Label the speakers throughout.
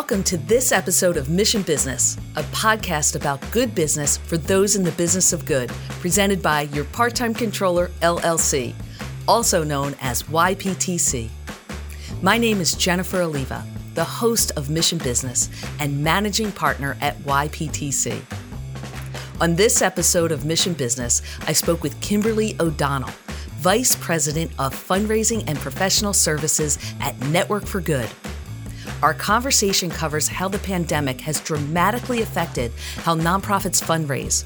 Speaker 1: Welcome to this episode of Mission Business, a podcast about good business for those in the business of good, presented by your part time controller, LLC, also known as YPTC. My name is Jennifer Oliva, the host of Mission Business and managing partner at YPTC. On this episode of Mission Business, I spoke with Kimberly O'Donnell, Vice President of Fundraising and Professional Services at Network for Good our conversation covers how the pandemic has dramatically affected how nonprofits fundraise,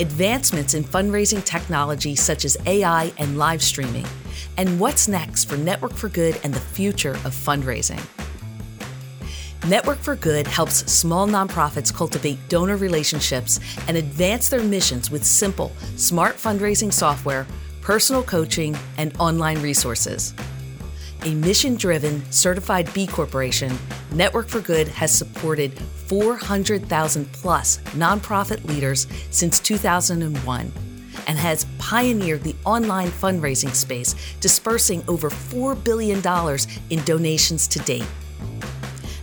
Speaker 1: advancements in fundraising technology such as AI and live streaming, and what's next for Network for Good and the future of fundraising. Network for Good helps small nonprofits cultivate donor relationships and advance their missions with simple, smart fundraising software, personal coaching, and online resources a mission driven certified B Corporation, Network for Good has supported 400,000 plus nonprofit leaders since 2001 and has pioneered the online fundraising space, dispersing over $4 billion in donations to date.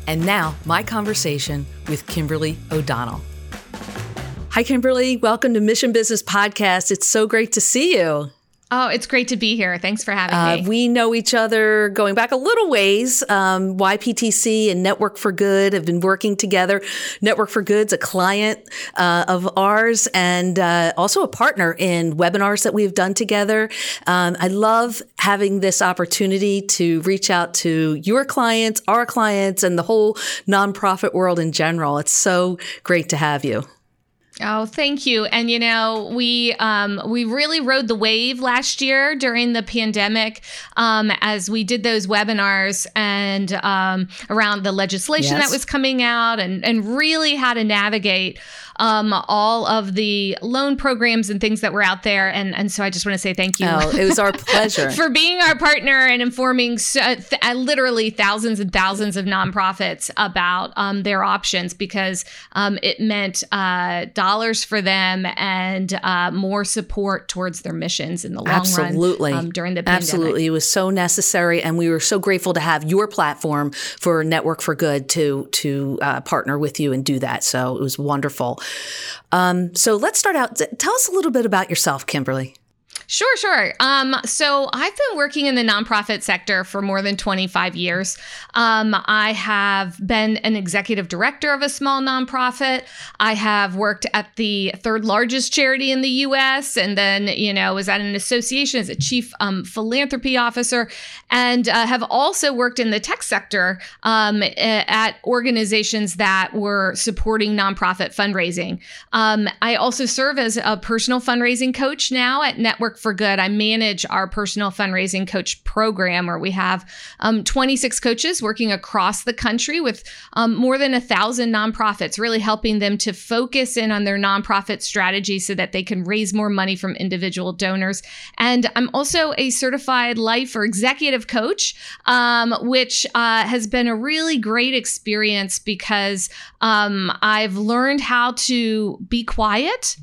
Speaker 1: And now, my conversation with Kimberly O'Donnell. Hi, Kimberly. Welcome to Mission Business Podcast. It's so great to see you.
Speaker 2: Oh, it's great to be here. Thanks for having uh,
Speaker 1: me. We know each other going back a little ways. Um, YPTC and Network for Good have been working together. Network for Good's a client uh, of ours and uh, also a partner in webinars that we've done together. Um, I love having this opportunity to reach out to your clients, our clients, and the whole nonprofit world in general. It's so great to have you.
Speaker 2: Oh, thank you. And you know, we um, we really rode the wave last year during the pandemic um, as we did those webinars and um, around the legislation yes. that was coming out and and really how to navigate um, all of the loan programs and things that were out there. And, and so I just want to say thank you.
Speaker 1: Oh, it was our pleasure.
Speaker 2: for being our partner and informing so, th- uh, literally thousands and thousands of nonprofits about um, their options because um, it meant uh, dollars for them and uh, more support towards their missions in the long run.
Speaker 1: Absolutely.
Speaker 2: run um, during the pandemic.
Speaker 1: Absolutely. It was so necessary. And we were so grateful to have your platform for Network for Good to, to uh, partner with you and do that. So it was wonderful. Um, so let's start out. Tell us a little bit about yourself, Kimberly.
Speaker 2: Sure, sure. Um, so I've been working in the nonprofit sector for more than 25 years. Um, I have been an executive director of a small nonprofit. I have worked at the third largest charity in the U.S. and then, you know, was at an association as a chief um, philanthropy officer, and uh, have also worked in the tech sector um, at organizations that were supporting nonprofit fundraising. Um, I also serve as a personal fundraising coach now at Network Network for Good, I manage our personal fundraising coach program where we have um, 26 coaches working across the country with um, more than a thousand nonprofits, really helping them to focus in on their nonprofit strategy so that they can raise more money from individual donors. And I'm also a certified life or executive coach, um, which uh, has been a really great experience because um, I've learned how to be quiet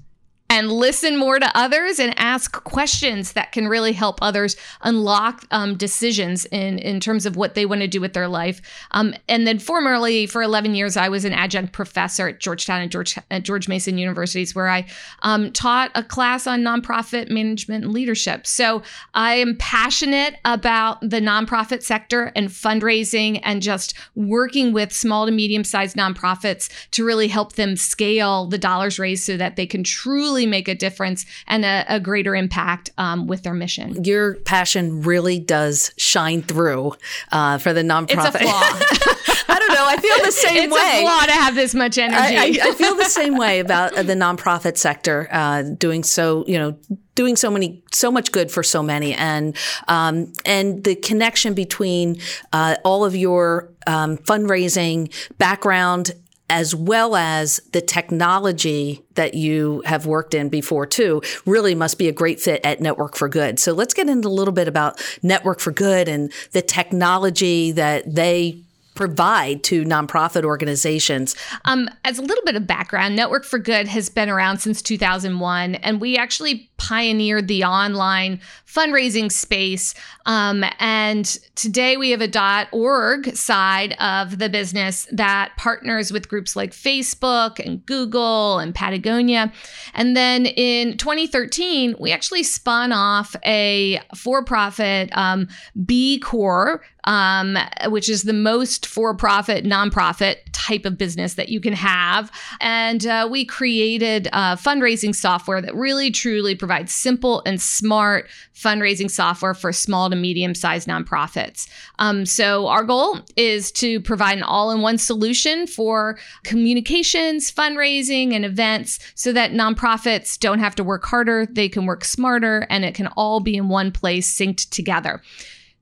Speaker 2: and listen more to others and ask questions that can really help others unlock um, decisions in, in terms of what they want to do with their life. Um, and then formerly, for 11 years, I was an adjunct professor at Georgetown and George, at George Mason Universities, where I um, taught a class on nonprofit management and leadership. So I am passionate about the nonprofit sector and fundraising and just working with small to medium sized nonprofits to really help them scale the dollars raised so that they can truly really make a difference and a, a greater impact um, with their mission.
Speaker 1: Your passion really does shine through uh, for the nonprofit.
Speaker 2: It's a flaw.
Speaker 1: I don't know. I feel the same
Speaker 2: it's
Speaker 1: way.
Speaker 2: It's a flaw to have this much energy.
Speaker 1: I, I, I feel the same way about the nonprofit sector uh, doing so. You know doing so many so much good for so many and um, and the connection between uh, all of your um, fundraising background as well as the technology that you have worked in before too, really must be a great fit at Network for Good. So let's get into a little bit about Network for Good and the technology that they provide to nonprofit organizations?
Speaker 2: Um, as a little bit of background, Network for Good has been around since 2001, and we actually pioneered the online fundraising space. Um, and today we have a .org side of the business that partners with groups like Facebook and Google and Patagonia. And then in 2013, we actually spun off a for-profit um, B Corp um, which is the most for profit, nonprofit type of business that you can have. And uh, we created fundraising software that really truly provides simple and smart fundraising software for small to medium sized nonprofits. Um, so, our goal is to provide an all in one solution for communications, fundraising, and events so that nonprofits don't have to work harder, they can work smarter, and it can all be in one place synced together.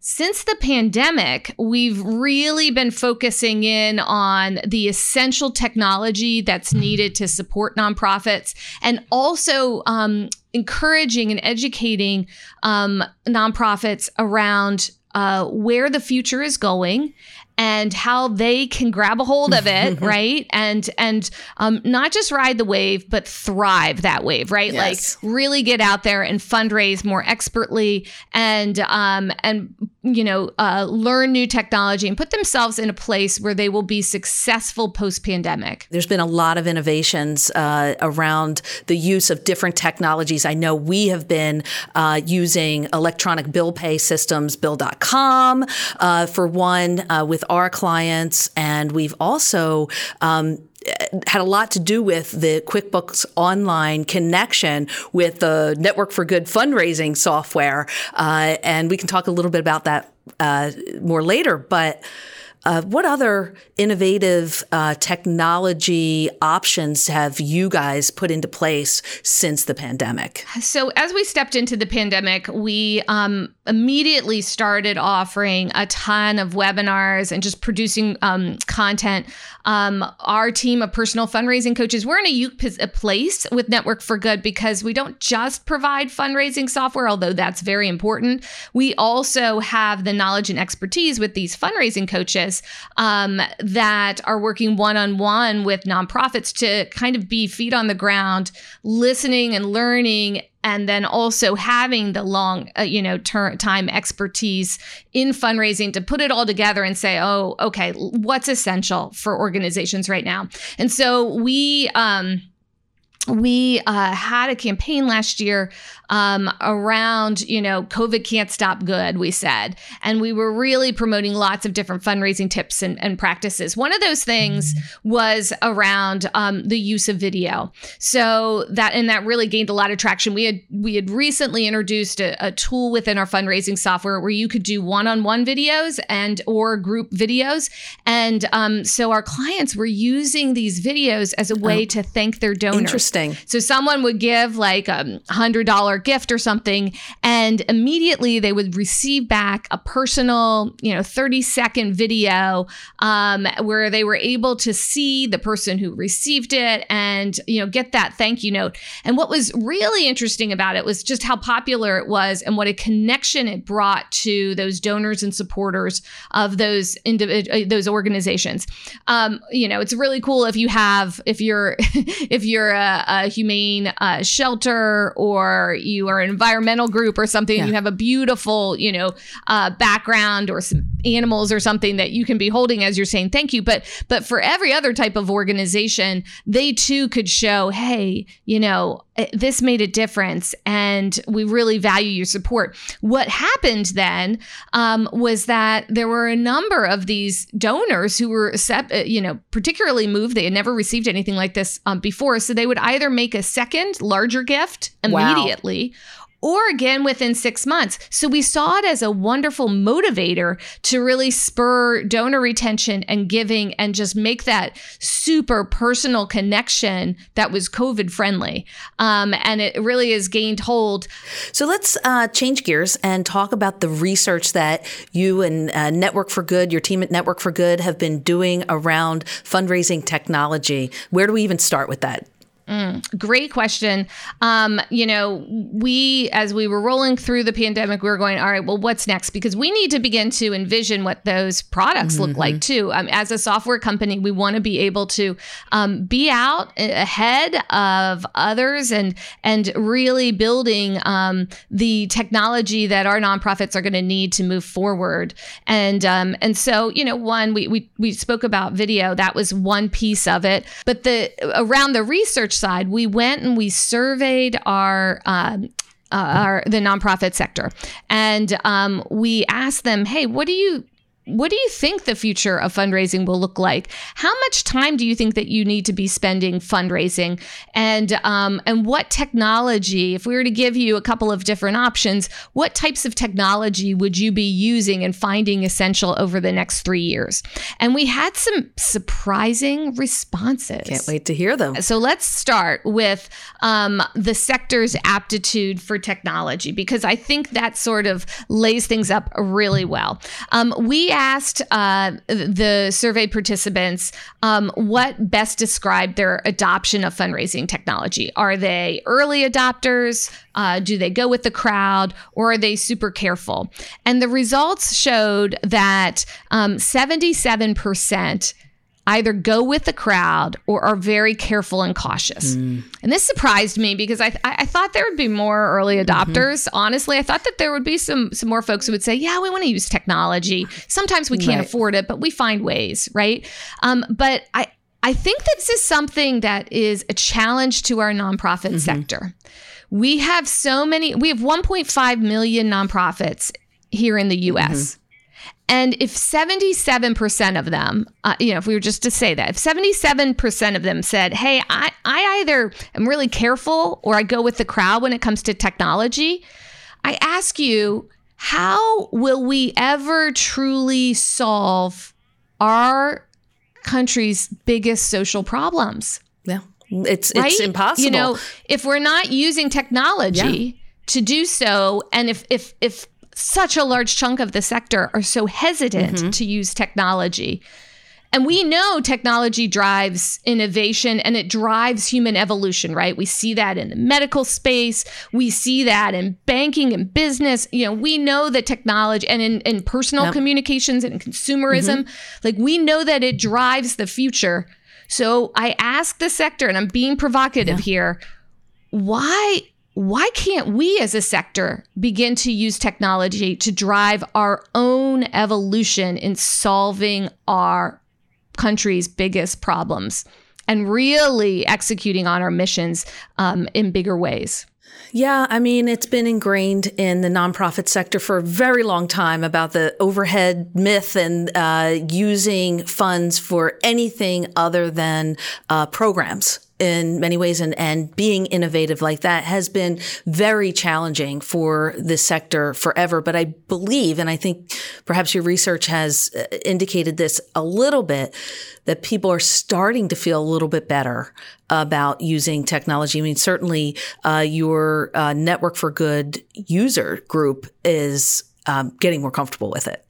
Speaker 2: Since the pandemic, we've really been focusing in on the essential technology that's needed to support nonprofits and also um, encouraging and educating um, nonprofits around uh, where the future is going and how they can grab a hold of it, right? And and um, not just ride the wave, but thrive that wave, right? Yes. Like really get out there and fundraise more expertly and um, and you know uh, learn new technology and put themselves in a place where they will be successful post pandemic.
Speaker 1: There's been a lot of innovations uh, around the use of different technologies. I know we have been uh, using electronic bill pay systems, Bill.com uh, for one, uh, with our clients, and we've also um, had a lot to do with the QuickBooks Online connection with the Network for Good fundraising software, uh, and we can talk a little bit about that uh, more later. But uh, what other innovative uh, technology options have you guys put into place since the pandemic?
Speaker 2: So, as we stepped into the pandemic, we um, immediately started offering a ton of webinars and just producing um, content. Um, our team of personal fundraising coaches, we're in a unique place with Network for Good because we don't just provide fundraising software, although that's very important. We also have the knowledge and expertise with these fundraising coaches um, that are working one on one with nonprofits to kind of be feet on the ground, listening and learning and then also having the long uh, you know ter- time expertise in fundraising to put it all together and say oh okay what's essential for organizations right now? And so we um we uh, had a campaign last year um, around, you know, COVID can't stop good, we said. And we were really promoting lots of different fundraising tips and, and practices. One of those things was around um, the use of video. So that, and that really gained a lot of traction. We had, we had recently introduced a, a tool within our fundraising software where you could do one-on-one videos and or group videos. And um, so our clients were using these videos as a way oh, to thank their donors.
Speaker 1: Interesting.
Speaker 2: So someone would give like a hundred dollar gift or something and immediately they would receive back a personal you know 30 second video um, where they were able to see the person who received it and you know get that thank you note. And what was really interesting about it was just how popular it was and what a connection it brought to those donors and supporters of those individ- uh, those organizations. Um, you know it's really cool if you have if you're if you're a, a humane uh, shelter or you are an environmental group or something, yeah. you have a beautiful, you know, uh, background or some animals or something that you can be holding as you're saying thank you. But but for every other type of organization, they too could show, hey, you know, this made a difference and we really value your support. What happened then um, was that there were a number of these donors who were, eh, you know, particularly moved. They had never received anything like this um, before. So they would either make a second larger gift immediately wow or again within six months. So we saw it as a wonderful motivator to really spur donor retention and giving and just make that super personal connection that was COVID friendly. Um, and it really has gained hold.
Speaker 1: So let's uh, change gears and talk about the research that you and uh, Network for Good, your team at Network for Good, have been doing around fundraising technology. Where do we even start with that?
Speaker 2: Mm, great question. Um, you know, we, as we were rolling through the pandemic, we were going, all right, well, what's next? Because we need to begin to envision what those products mm-hmm. look like too. Um, as a software company, we want to be able to um, be out ahead of others and and really building um, the technology that our nonprofits are going to need to move forward. And um, and so, you know, one we we we spoke about video. That was one piece of it, but the around the research side, we went and we surveyed our um, uh, our the nonprofit sector, and um, we asked them, "Hey, what do you what do you think the future of fundraising will look like? How much time do you think that you need to be spending fundraising, and um, and what technology? If we were to give you a couple of different options, what types of technology would you be using and finding essential over the next three years? And we had some surprising responses.
Speaker 1: Can't wait to hear them.
Speaker 2: So let's start with um, the sector's aptitude for technology because I think that sort of lays things up really well. Um, we asked uh, the survey participants um, what best described their adoption of fundraising technology. Are they early adopters? Uh, do they go with the crowd? Or are they super careful? And the results showed that um, 77% either go with the crowd or are very careful and cautious. Mm. And this surprised me because I, I thought there would be more early mm-hmm. adopters. Mm-hmm. Honestly, I thought that there would be some some more folks who would say, "Yeah, we want to use technology. Sometimes we can't right. afford it, but we find ways." Right? Um, but I I think this is something that is a challenge to our nonprofit mm-hmm. sector. We have so many. We have 1.5 million nonprofits here in the U.S. Mm-hmm. And if 77% of them, uh, you know, if we were just to say that, if 77% of them said, hey, I, I either am really careful or I go with the crowd when it comes to technology, I ask you, how will we ever truly solve our country's biggest social problems?
Speaker 1: Yeah. It's right? it's impossible.
Speaker 2: You know, if we're not using technology yeah. to do so, and if if if such a large chunk of the sector are so hesitant mm-hmm. to use technology. And we know technology drives innovation and it drives human evolution, right? We see that in the medical space. We see that in banking and business. You know, we know that technology and in, in personal yep. communications and consumerism, mm-hmm. like we know that it drives the future. So I ask the sector, and I'm being provocative yeah. here, why why can't we as a sector begin to use technology to drive our own evolution in solving our country's biggest problems and really executing on our missions um, in bigger ways?
Speaker 1: Yeah, I mean, it's been ingrained in the nonprofit sector for a very long time about the overhead myth and uh, using funds for anything other than uh, programs in many ways and, and being innovative like that has been very challenging for this sector forever. But I believe, and I think perhaps your research has uh, indicated this a little bit, that people are starting to feel a little bit better about using technology. I mean, certainly uh, your uh, Network for Good user group is um, getting more comfortable with it.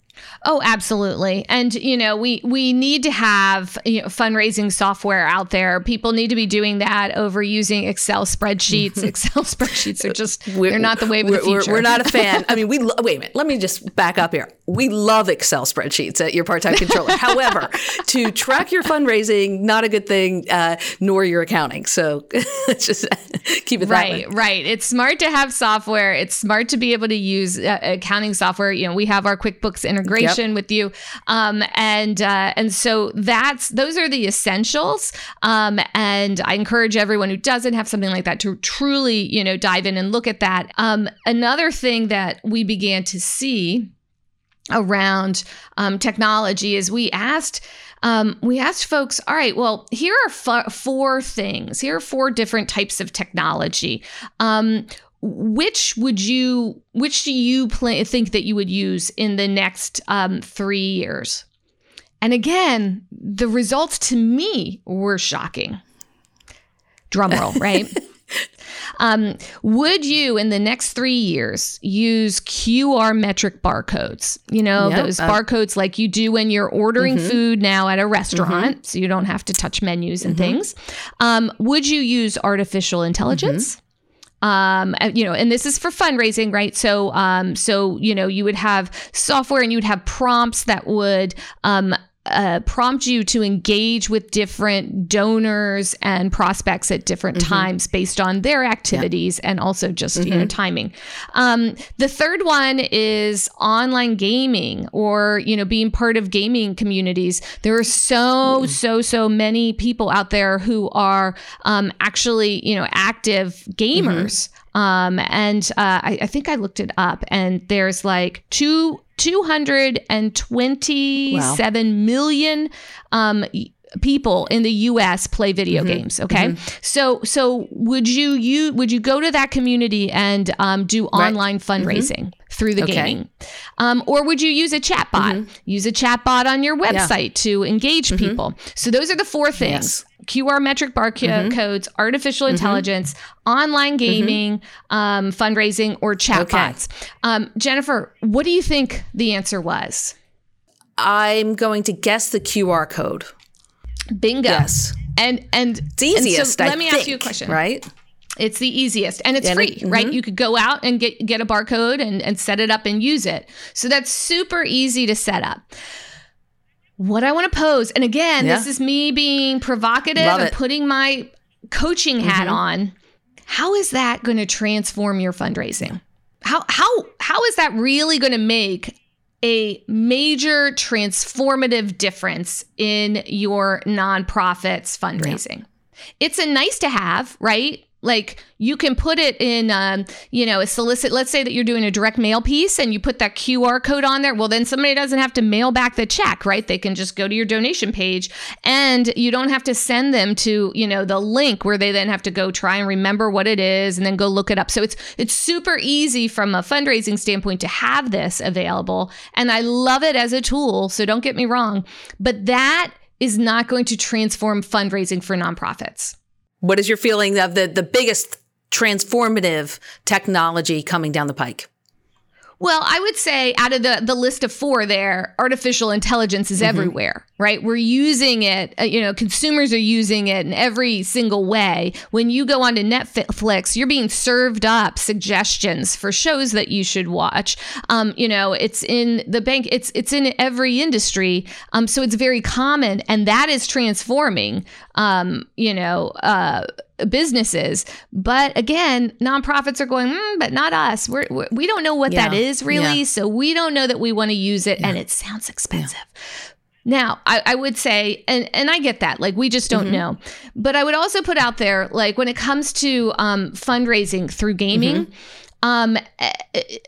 Speaker 2: Oh, absolutely. And you know, we we need to have you know, fundraising software out there. People need to be doing that over using Excel spreadsheets. Excel spreadsheets are just we're, they're not the way of the future.
Speaker 1: We're, we're not a fan. I mean, we lo- wait a minute. Let me just back up here. We love Excel spreadsheets at your part-time controller. However, to track your fundraising, not a good thing, uh, nor your accounting. So let's just keep it
Speaker 2: right. Right. It's smart to have software. It's smart to be able to use uh, accounting software. You know, we have our QuickBooks integration yep. with you, um, and uh, and so that's those are the essentials. Um, and I encourage everyone who doesn't have something like that to truly, you know, dive in and look at that. Um, another thing that we began to see around um, technology is we asked um, we asked folks all right well here are f- four things. Here are four different types of technology. Um, which would you which do you pl- think that you would use in the next um, three years? And again the results to me were shocking. Drum roll right Um, would you, in the next three years, use QR matrix barcodes? You know,
Speaker 1: Yep,
Speaker 2: those
Speaker 1: uh,
Speaker 2: barcodes like you do when you're ordering
Speaker 1: Mm-hmm.
Speaker 2: food now at a restaurant, so you don't have to touch menus and things. Um, would you use artificial intelligence?
Speaker 1: Mm-hmm.
Speaker 2: um you know and this is for fundraising right so um so you know you would have software and you would have prompts that would um uh, prompt you to engage with different donors and prospects at different times based on their activities and also just you know timing. Um, the third one is online gaming or you know being part of gaming communities. There are so so so many people out there who are um, actually you know active gamers. Um, and uh, I, I think I looked it up, and there's like two two hundred and twenty seven million um, people in the U.S. play video games. Okay, so so would you you would you go to that community and um, do online fundraising? Through the
Speaker 1: Okay.
Speaker 2: gaming, um, or would you use a chatbot? Use a chatbot on your website to engage people. So those are the four things: QR matrix barcodes, artificial intelligence, online gaming, um, fundraising, or chatbots. Um, Jennifer, what do you think the answer was?
Speaker 1: I'm going to guess the QR code.
Speaker 2: Bingo.
Speaker 1: Yes.
Speaker 2: And and
Speaker 1: It's easiest.
Speaker 2: so
Speaker 1: I
Speaker 2: let me ask you a question.
Speaker 1: Right?
Speaker 2: It's the easiest and it's
Speaker 1: And
Speaker 2: free,
Speaker 1: it- mm-hmm.
Speaker 2: right? You could go out and get get a barcode and, and set it up and use it. So that's super easy to set up. What I want to pose, and again,
Speaker 1: Yeah.
Speaker 2: this is me being provocative
Speaker 1: Love
Speaker 2: and
Speaker 1: it. Mm-hmm.
Speaker 2: putting my coaching hat on. How is that going to transform your fundraising? How how how is that really going to make a major transformative difference in your nonprofit's fundraising? It's a nice to have, right? Like you can put it in, um, you know, a solicit. Let's say that you're doing a direct mail piece and you put that QR code on there. Well, then somebody doesn't have to mail back the check, right? They can just go to your donation page and you don't have to send them to, you know, the link where they then have to go try and remember what it is and then go look it up. So it's it's super easy from a fundraising standpoint to have this available. And I love it as a tool. So don't get me wrong. But that is not going to transform fundraising for nonprofits.
Speaker 1: What is your feeling of the, the biggest transformative technology coming down the pike?
Speaker 2: Well, I would say out of the the list of four there, artificial intelligence is everywhere, right? We're using it, uh, you know, consumers are using it in every single way. When you go onto Netflix, you're being served up suggestions for shows that you should watch. Um, you know, it's in the bank, it's it's in every industry. Um, so it's very common and that is transforming um, you know, uh businesses. But again, nonprofits are going, mm, but not us. We're, we're, we don't know what that
Speaker 1: Yeah.
Speaker 2: is really.
Speaker 1: Yeah.
Speaker 2: So we don't know that we want to use it. And it sounds expensive. Now, I, I would say, and, and I get that, like we just
Speaker 1: Mm-hmm.
Speaker 2: don't know. But I would also put out there, like when it comes to um, fundraising through gaming,
Speaker 1: Mm-hmm.
Speaker 2: Um, eh, eh,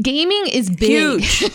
Speaker 2: gaming is big.
Speaker 1: Huge.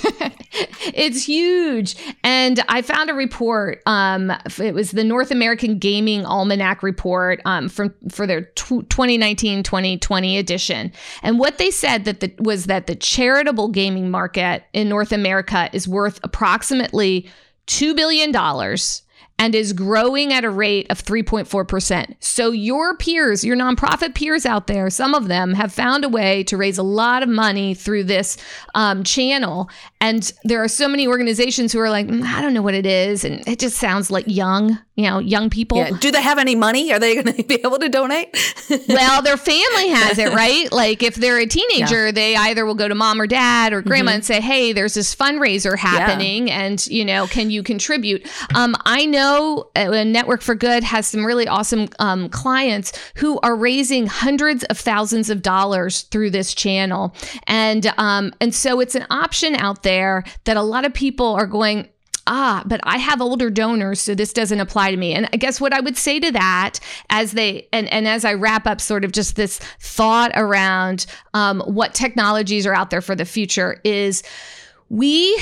Speaker 2: it's huge. And I found a report. Um, it was the North American Gaming Almanac report um, from for their 2019-2020 edition. And what they said that the, was that the charitable gaming market in North America is worth approximately two billion dollars and is growing at a rate of 3.4%. So, your peers, your nonprofit peers out there, some of them have found a way to raise a lot of money through this um, channel. And there are so many organizations who are like, "Mm, I don't know what it is. And it just sounds like young, you know, young people.
Speaker 1: Yeah. Do they have any money? Are they going to be able to donate?
Speaker 2: well, their family has it, right? Like if they're a teenager, they either will go to mom or dad or grandma and say, "Hey, there's this fundraiser happening, and you know, can you contribute?" Um, I know uh, Network for Good has some really awesome um, clients who are raising hundreds of thousands of dollars through this channel, and um, and so it's an option out there that a lot of people are going ah, but I have older donors, so this doesn't apply to me. And I guess what I would say to that as they and, and as I wrap up sort of just this thought around um, what technologies are out there for the future is we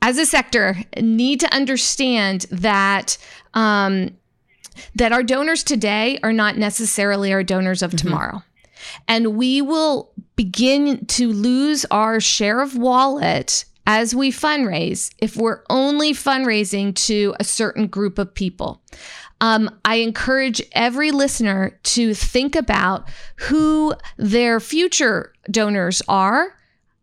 Speaker 2: as a sector need to understand that um, that our donors today are not necessarily our donors of tomorrow. And we will begin to lose our share of wallet as we fundraise if we're only fundraising to a certain group of people. um, I encourage every listener to think about who their future donors are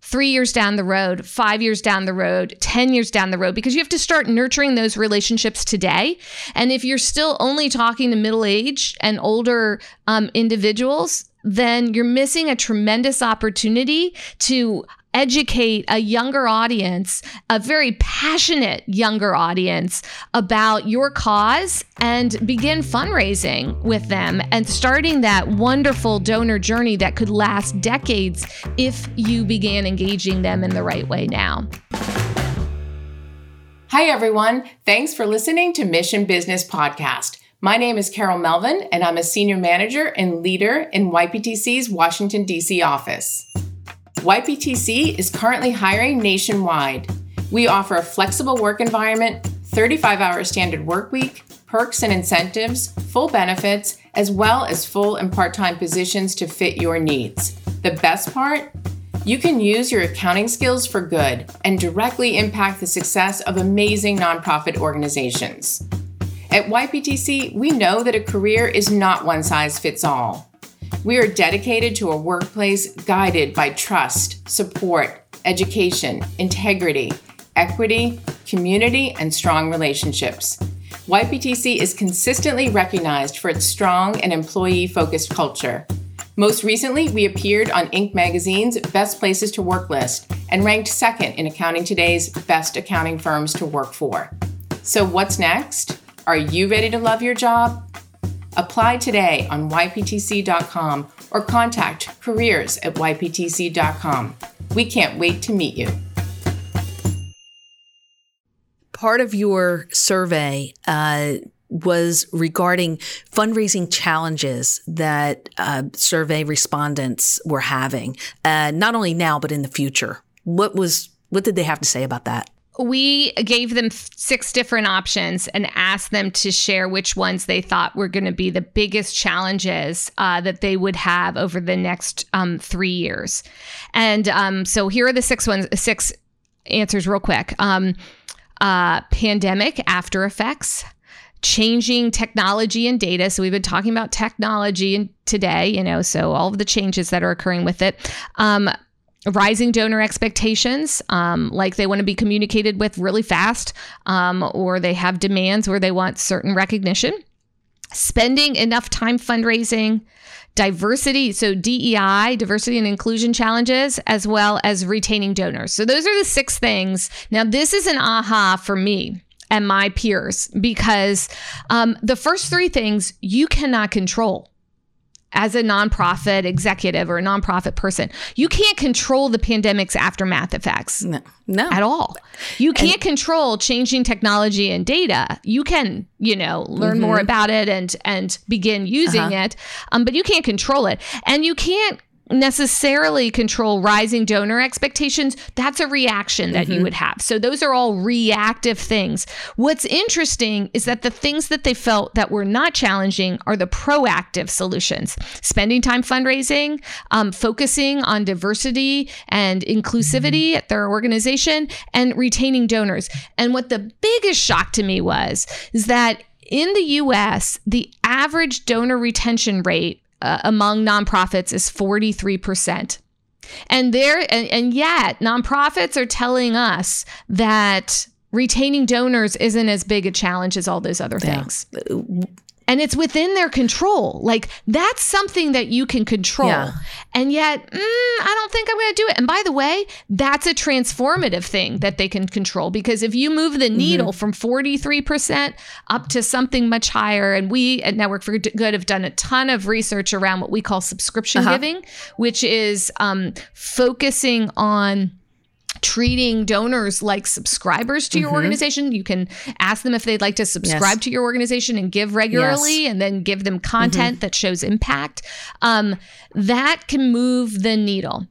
Speaker 2: three years down the road, five years down the road, 10 years down the road, because you have to start nurturing those relationships today. And if you're still only talking to middle age and older um, individuals, then you're missing a tremendous opportunity to educate a younger audience, a very passionate younger audience about your cause and begin fundraising with them and starting that wonderful donor journey that could last decades if you began engaging them in the right way now.
Speaker 3: Hi, everyone. Thanks for listening to Mission Business Podcast. My name is Carol Melvin, and I'm a senior manager and leader in YPTC's Washington, D.C. office. YPTC is currently hiring nationwide. We offer a flexible work environment, 35 hour standard work week, perks and incentives, full benefits, as well as full and part time positions to fit your needs. The best part? You can use your accounting skills for good and directly impact the success of amazing nonprofit organizations. At YPTC, we know that a career is not one size fits all. We are dedicated to a workplace guided by trust, support, education, integrity, equity, community, and strong relationships. YPTC is consistently recognized for its strong and employee focused culture. Most recently, we appeared on Inc. magazine's Best Places to Work list and ranked second in Accounting Today's Best Accounting Firms to Work For. So, what's next? Are you ready to love your job? Apply today on yptc.com or contact careers at yptc.com. We can't wait to meet you.
Speaker 1: Part of your survey uh, was regarding fundraising challenges that uh, survey respondents were having, uh, not only now but in the future. What was what did they have to say about that?
Speaker 2: We gave them six different options and asked them to share which ones they thought were going to be the biggest challenges uh, that they would have over the next um, three years. And um, so here are the six ones, six answers, real quick. Um, uh, pandemic after effects, changing technology and data. So we've been talking about technology and today, you know, so all of the changes that are occurring with it. Rising donor expectations, um, like they want to be communicated with really fast, um, or they have demands where they want certain recognition. Spending enough time fundraising, diversity, so DEI, diversity and inclusion challenges, as well as retaining donors. So those are the six things. Now, this is an aha for me and my peers because um, the first three things you cannot control as a nonprofit executive or a nonprofit person, you can't control the pandemic's aftermath effects.
Speaker 1: No, no.
Speaker 2: At all. You can't and, control changing technology and data. You can, you know, learn mm-hmm. more about it and and begin using uh-huh. it, um, but you can't control it. And you can't necessarily control rising donor expectations, that's a reaction that mm-hmm. you would have. So those are all reactive things. What's interesting is that the things that they felt that were not challenging are the proactive solutions. Spending time fundraising, um, focusing on diversity and inclusivity mm-hmm. at their organization, and retaining donors. And what the biggest shock to me was is that in the US, the average donor retention rate uh, among nonprofits is 43%. And there and, and yet nonprofits are telling us that retaining donors isn't as big a challenge as all those other things. Yeah and it's within their control. Like that's something that you can control. Yeah. And yet, mm, I don't think I'm going to do it. And by the way, that's a transformative thing that they can control because if you move the needle mm-hmm. from 43% up to something much higher, and we at Network for Good have done a ton of research around what we call subscription uh-huh. giving, which is um, focusing on treating donors like subscribers to your mm-hmm. organization. You can ask them if they'd like to subscribe yes. to your organization and give regularly, yes. and then give them content mm-hmm. that shows impact. Um, that can move the needle.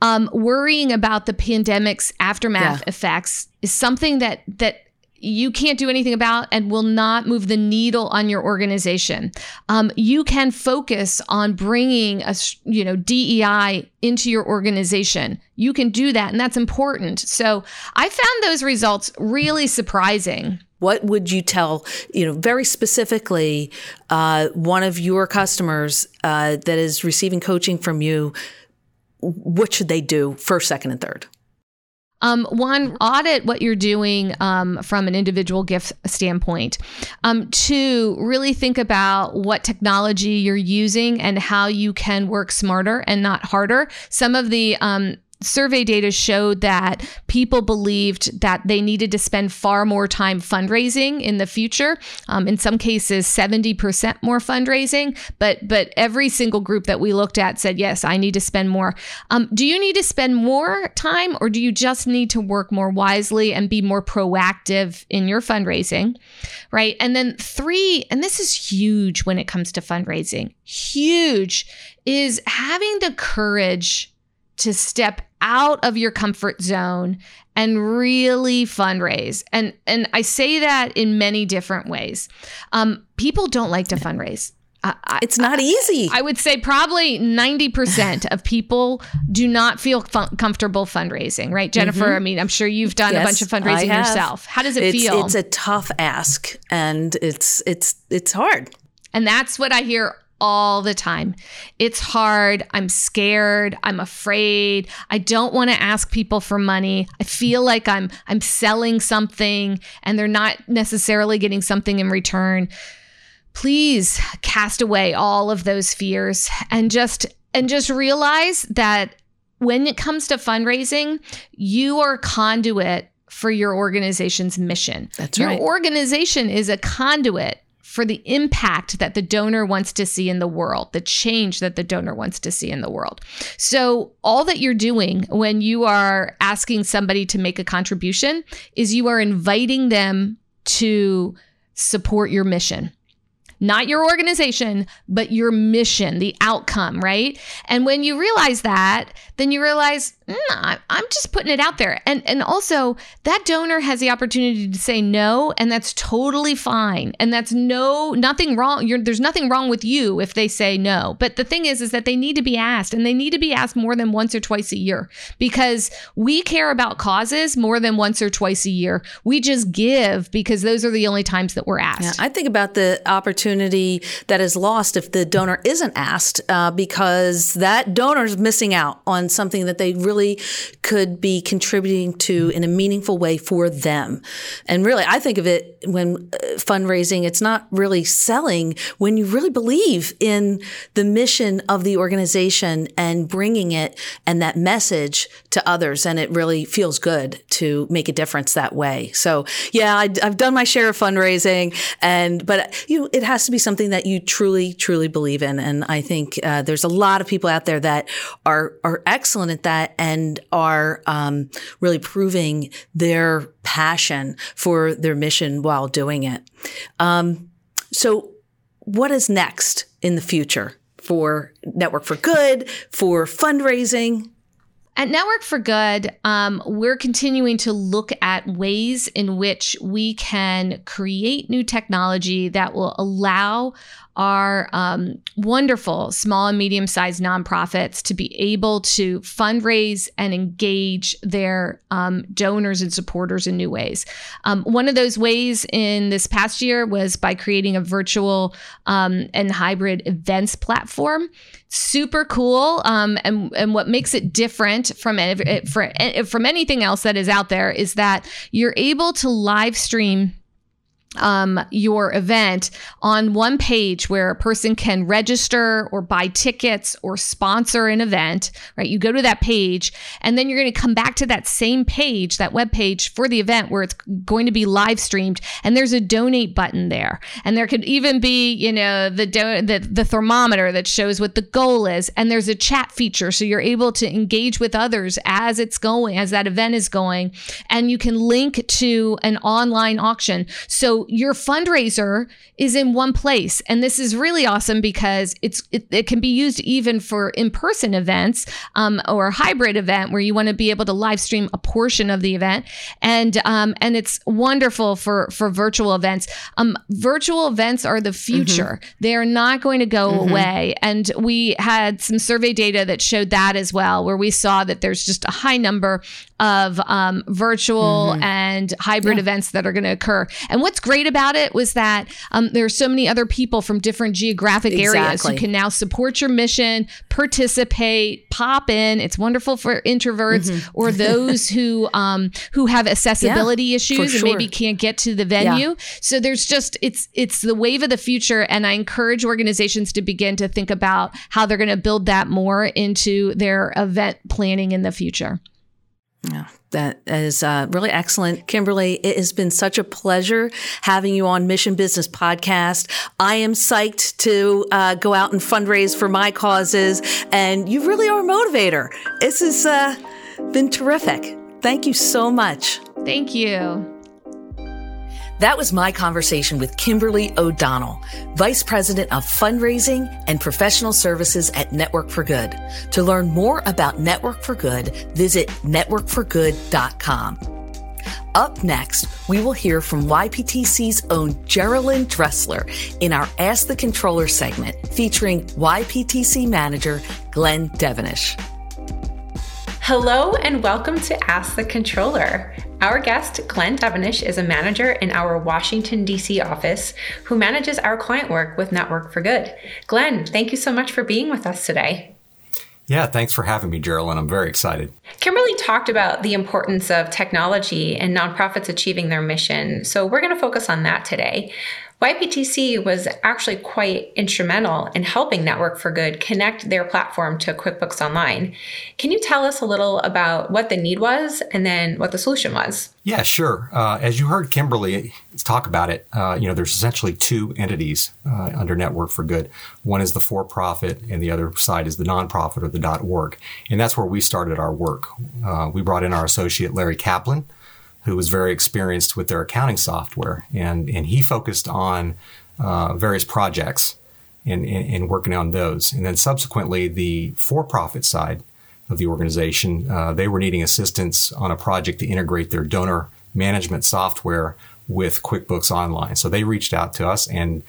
Speaker 2: Um, worrying about the pandemic's aftermath yeah. effects is something that that you can't do anything about and will not move the needle on your organization. Um, you can focus on bringing a you know DEI into your organization. You can do that, and that's important. So I found those results really surprising.
Speaker 1: What would you tell, you know, very specifically, uh, one of your customers uh, that is receiving coaching from you? What should they do first, second, and third?
Speaker 2: Um, one, audit what you're doing um, from an individual gift standpoint. Um, two, really think about what technology you're using and how you can work smarter and not harder. Some of the um, survey data showed that people believed that they needed to spend far more time fundraising in the future. Um, in some cases, 70% more fundraising. But but every single group that we looked at said, yes, I need to spend more. Um, do you need to spend more time, or do you just need to work more wisely and be more proactive in your fundraising? Right. And then three, and this is huge when it comes to fundraising. Huge is having the courage to step out of your comfort zone and really fundraise. And and I say that in many different ways. Um, people don't like to fundraise.
Speaker 1: I, it's not easy.
Speaker 2: I would say probably 90% of people do not feel fun- comfortable fundraising, right? Jennifer, mm-hmm. I mean, I'm sure you've done yes, a bunch of fundraising yourself. How does it
Speaker 1: it's,
Speaker 2: feel?
Speaker 1: It's a tough ask and it's it's it's hard.
Speaker 2: And that's what I hear all the time. It's hard. I'm scared. I'm afraid. I don't want to ask people for money. I feel like I'm I'm selling something and they're not necessarily getting something in return. Please cast away all of those fears and just and just realize that when it comes to fundraising, you are a conduit for your organization's mission.
Speaker 1: That's
Speaker 2: your
Speaker 1: right.
Speaker 2: Your organization is a conduit for the impact that the donor wants to see in the world, the change that the donor wants to see in the world. So, all that you're doing when you are asking somebody to make a contribution is you are inviting them to support your mission not your organization, but your mission, the outcome, right? And when you realize that, then you realize, mm, I'm just putting it out there. And and also that donor has the opportunity to say no, and that's totally fine. And that's no nothing wrong. You're, there's nothing wrong with you if they say no. But the thing is, is that they need to be asked, and they need to be asked more than once or twice a year because we care about causes more than once or twice a year. We just give because those are the only times that we're asked.
Speaker 1: Yeah, I think about the opportunity that is lost if the donor isn't asked uh, because that donor is missing out on something that they really could be contributing to in a meaningful way for them. And really, I think of it when uh, fundraising, it's not really selling when you really believe in the mission of the organization and bringing it and that message to others. And it really feels good to make a difference that way. So yeah, I, have done my share of fundraising and, but you know, it has to be something that you truly, truly believe in. And I think uh, there's a lot of people out there that are, are excellent at that and are um, really proving their passion for their mission while doing it. Um, so, what is next in the future for Network for Good, for fundraising?
Speaker 2: At Network for Good, um, we're continuing to look at ways in which we can create new technology that will allow our um, wonderful small and medium sized nonprofits to be able to fundraise and engage their um, donors and supporters in new ways. Um, one of those ways in this past year was by creating a virtual um, and hybrid events platform. Super cool. Um, and, and what makes it different from, from anything else that is out there is that you're able to live stream um, your event on one page where a person can register or buy tickets or sponsor an event, right? You go to that page and then you're going to come back to that same page, that web page for the event where it's going to be live streamed and there's a donate button there. And there could even be, you know, the do- the, the thermometer that shows what the goal is and there's a chat feature so you're able to engage with others as it's going, as that event is going and you can link to an online auction. So so your fundraiser is in one place. And this is really awesome because it's it, it can be used even for in-person events um, or a hybrid event where you want to be able to live stream a portion of the event. And um, and it's wonderful for for virtual events. Um, virtual events are the future. Mm-hmm. They are not going to go mm-hmm. away. And we had some survey data that showed that as well, where we saw that there's just a high number of um, virtual mm-hmm. and hybrid yeah. events that are going to occur. And what's great about it was that um, there are so many other people from different geographic exactly. areas who can now support your mission, participate, pop in. It's wonderful for introverts mm-hmm. or those who um, who have accessibility yeah, issues and maybe can't get to the venue. Yeah. So there's just it's it's the wave of the future, and I encourage organizations to begin to think about how they're going to build that more into their event planning in the future.
Speaker 1: Yeah, that is uh, really excellent. Kimberly, it has been such a pleasure having you on Mission Business Podcast. I am psyched to uh, go out and fundraise for my causes, and you really are a motivator. This has uh, been terrific. Thank you so much.
Speaker 2: Thank you.
Speaker 1: That was my conversation with Kimberly O'Donnell, Vice President of Fundraising and Professional Services at Network for Good. To learn more about Network for Good, visit networkforgood.com. Up next, we will hear from YPTC's own Geraldine Dressler in our Ask the Controller segment featuring YPTC manager Glenn Devenish.
Speaker 4: Hello and welcome to Ask the Controller. Our guest, Glenn Devenish, is a manager in our Washington, D.C. office who manages our client work with Network for Good. Glenn, thank you so much for being with us today.
Speaker 5: Yeah, thanks for having me, Gerald, and I'm very excited.
Speaker 4: Kimberly talked about the importance of technology and nonprofits achieving their mission. So we're going to focus on that today. YPTC was actually quite instrumental in helping Network for Good connect their platform to QuickBooks Online. Can you tell us a little about what the need was and then what the solution was?
Speaker 5: Yeah, sure. Uh, as you heard Kimberly talk about it, uh, you know, there's essentially two entities uh, under Network for Good. One is the for-profit, and the other side is the nonprofit or the .org, and that's where we started our work. Uh, we brought in our associate Larry Kaplan who was very experienced with their accounting software, and and he focused on uh, various projects and, and, and, working on those. And then subsequently, the for-profit side of the organization, uh, they were needing assistance on a project to integrate their donor management software with QuickBooks Online. So they reached out to us, and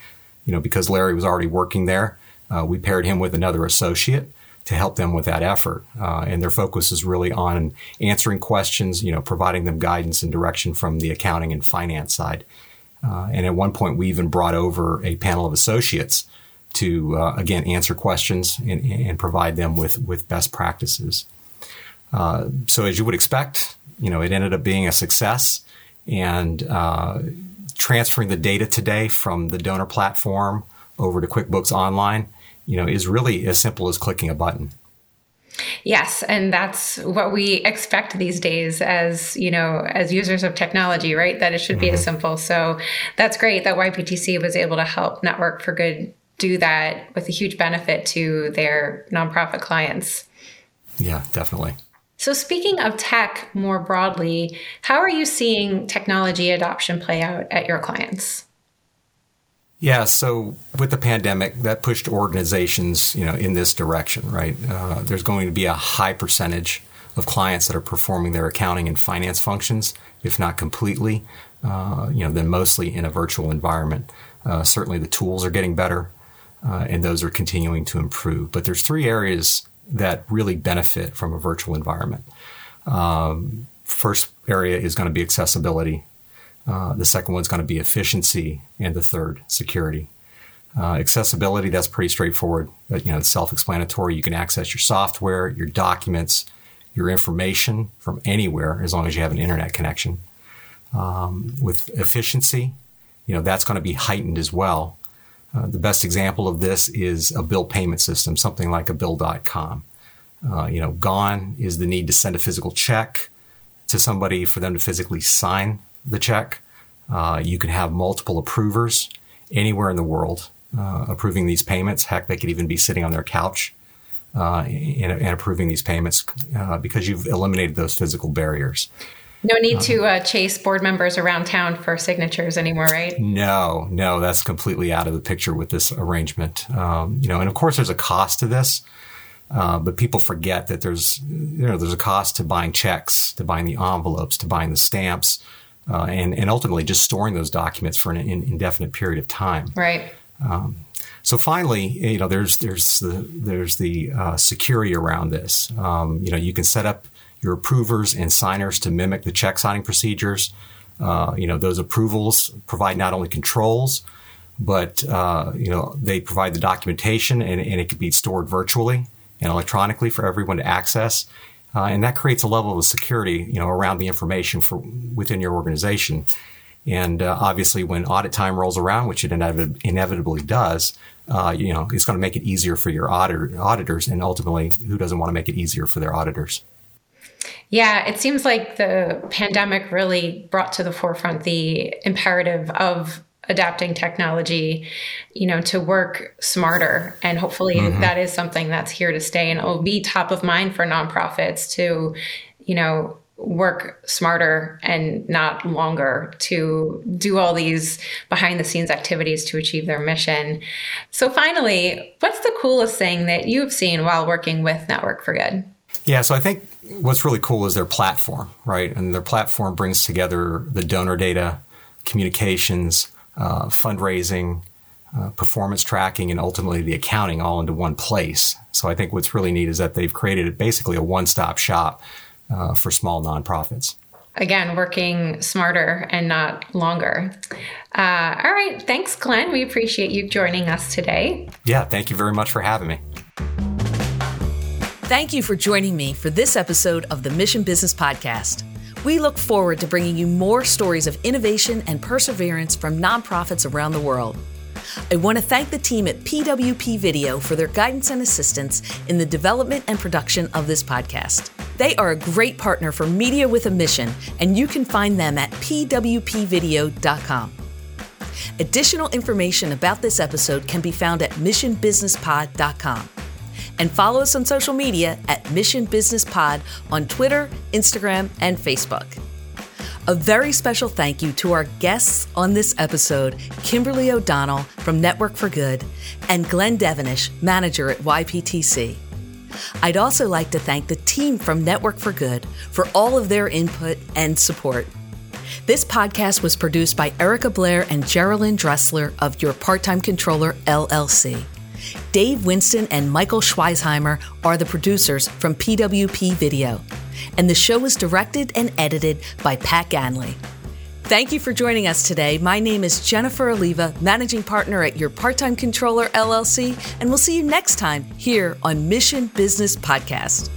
Speaker 5: you know because Larry was already working there, uh, we paired him with another associate to help them with that effort. Uh, and their focus is really on answering questions, you know, providing them guidance and direction from the accounting and finance side. Uh, and at one point, we even brought over a panel of associates to, uh, again, answer questions and, and, provide them with, with best practices. Uh, so, as you would expect, you know, it ended up being a success. And uh, transferring the data today from the donor platform over to QuickBooks Online you know, is really as simple as clicking a button.
Speaker 4: Yes, and that's what we expect these days as, you know, as users of technology, right? That it should mm-hmm. be as mm-hmm. simple. So that's great that YPTC was able to help Network for Good do that with a huge benefit to their nonprofit clients.
Speaker 5: Yeah, definitely.
Speaker 4: So, speaking of tech more broadly, how are you seeing technology adoption play out at your clients?
Speaker 5: Yeah, so with the pandemic, that pushed organizations, you know, in this direction, right? Uh, there's going to be a high percentage of clients that are performing their accounting and finance functions, if not completely, uh, you know, then mostly in a virtual environment. Uh, certainly, the tools are getting better, uh, and those are continuing to improve. But there's three areas that really benefit from a virtual environment. Um, first area is going to be accessibility. Uh, the second one's going to be efficiency, and the third, security. Uh, accessibility, that's pretty straightforward. You know, it's self-explanatory. You can access your software, your documents, your information from anywhere as long as you have an internet connection. Um, with efficiency, you know, that's going to be heightened as well. Uh, the best example of this is a bill payment system, something like a bill.com. Uh, you know, gone is the need to send a physical check to somebody for them to physically sign the check. Uh, you can have multiple approvers anywhere in the world uh, approving these payments. Heck, they could even be sitting on their couch uh, and, and, approving these payments uh, because you've eliminated those physical barriers.
Speaker 4: No need to uh, chase board members around town for signatures anymore, right?
Speaker 5: No, no, that's completely out of the picture with this arrangement. Um, you know, and of course, there's a cost to this, uh, but people forget that there's you know there's a cost to buying checks, to buying the envelopes, to buying the stamps, uh, and and ultimately just storing those documents for an indefinite period of time.
Speaker 4: Right. Um,
Speaker 5: so finally, you know, there's there's the there's the uh, security around this. Um, you know, you can set up your approvers and signers to mimic the check signing procedures. Uh, you know, those approvals provide not only controls, but uh, you know they provide the documentation, and, and, it can be stored virtually and electronically for everyone to access. Uh, and that creates a level of security, you know, around the information for within your organization. And uh, obviously, when audit time rolls around, which it inevitably, inevitably does, uh, you know, it's going to make it easier for your auditor, auditors, and ultimately, who doesn't want to make it easier for their auditors?
Speaker 4: Yeah, it seems like the pandemic really brought to the forefront the imperative of adapting technology, you know, to work smarter. And hopefully mm-hmm. that is something that's here to stay and it will be top of mind for nonprofits to, you know, work smarter and not longer to do all these behind the scenes activities to achieve their mission. So finally, what's the coolest thing that you've seen while working with Network for Good?
Speaker 5: Yeah, so I think what's really cool is their platform, right? And their platform brings together the donor data, communications, uh, fundraising, uh, performance tracking, and ultimately the accounting all into one place. So I think what's really neat is that they've created basically a one stop shop uh, for small nonprofits.
Speaker 4: Again, working smarter and not longer. Uh, all right. Thanks, Glenn. We appreciate you joining us today.
Speaker 5: Yeah. Thank you very much for having me.
Speaker 1: Thank you for joining me for this episode of the Mission Business Podcast. We look forward to bringing you more stories of innovation and perseverance from nonprofits around the world. I want to thank the team at PWP Video for their guidance and assistance in the development and production of this podcast. They are a great partner for Media with a Mission, and you can find them at pwpvideo.com. Additional information about this episode can be found at missionbusinesspod.com and follow us on social media at Mission Business Pod on Twitter, Instagram, and Facebook. A very special thank you to our guests on this episode Kimberly O'Donnell from Network for Good and Glenn Devenish, manager at YPTC. I'd also like to thank the team from Network for Good for all of their input and support. This podcast was produced by Erica Blair and Geraldine Dressler of Your Part Time Controller LLC. Dave Winston and Michael Schweisheimer are the producers from PWP Video, and the show was directed and edited by Pat Ganley. Thank you for joining us today. My name is Jennifer Oliva, managing partner at Your Part Time Controller LLC, and we'll see you next time here on Mission Business Podcast.